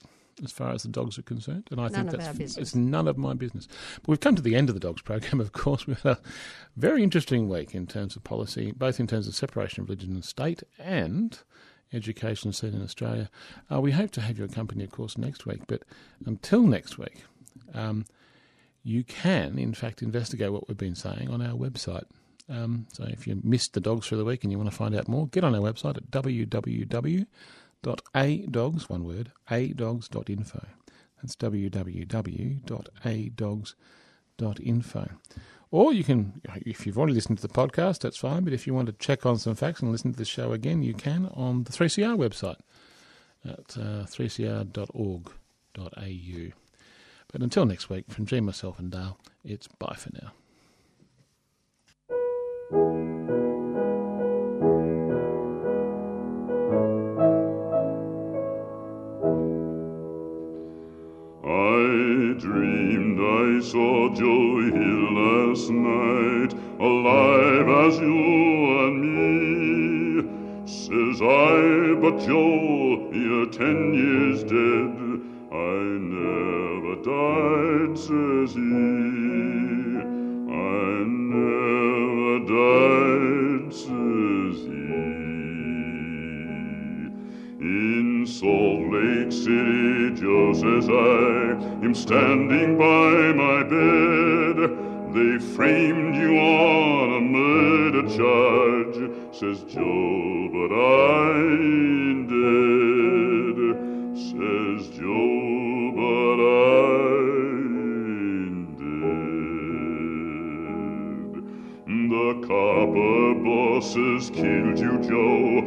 as far as the dogs are concerned. And I None think of that's it's none of my business. But we've come to the end of the dogs program, of course. We've had a very interesting week in terms of policy, both in terms of separation of religion and state and education scene in Australia. Uh, we hope to have your company, of course, next week. But until next week, um, you can, in fact, investigate what we've been saying on our website. Um, so if you missed the dogs for the week and you want to find out more, get on our website at www.adogs, one word, adogs.info. That's www.adogs.info. Or you can, if you've already listened to the podcast, that's fine. But if you want to check on some facts and listen to the show again, you can on the 3CR website at uh, 3cr.org.au. But until next week, from G, myself, and Dale, it's bye for now. Dreamed I saw Joe Hill last night, alive as you and me. Says I, but Joe, you're ten years dead. I never died, says he. I never died, says he. In Salt Lake City, just as I am standing by my bed. They framed you on a murder charge, says Joe, but I ain't dead. Says Joe, but I ain't dead. The copper bosses killed you, Joe.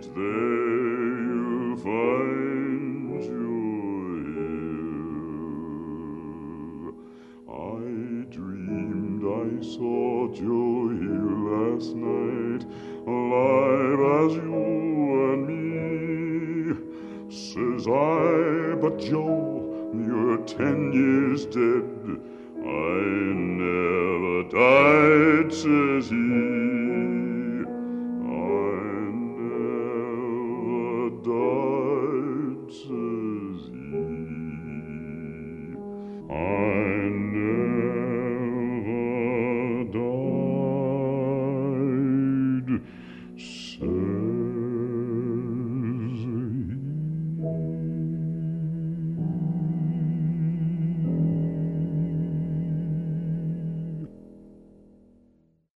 It's there you'll find Joe Hill. I dreamed I saw Joe Hill last night, alive as you and me. Says I, but Joe, you're ten years dead. I never died, says he. I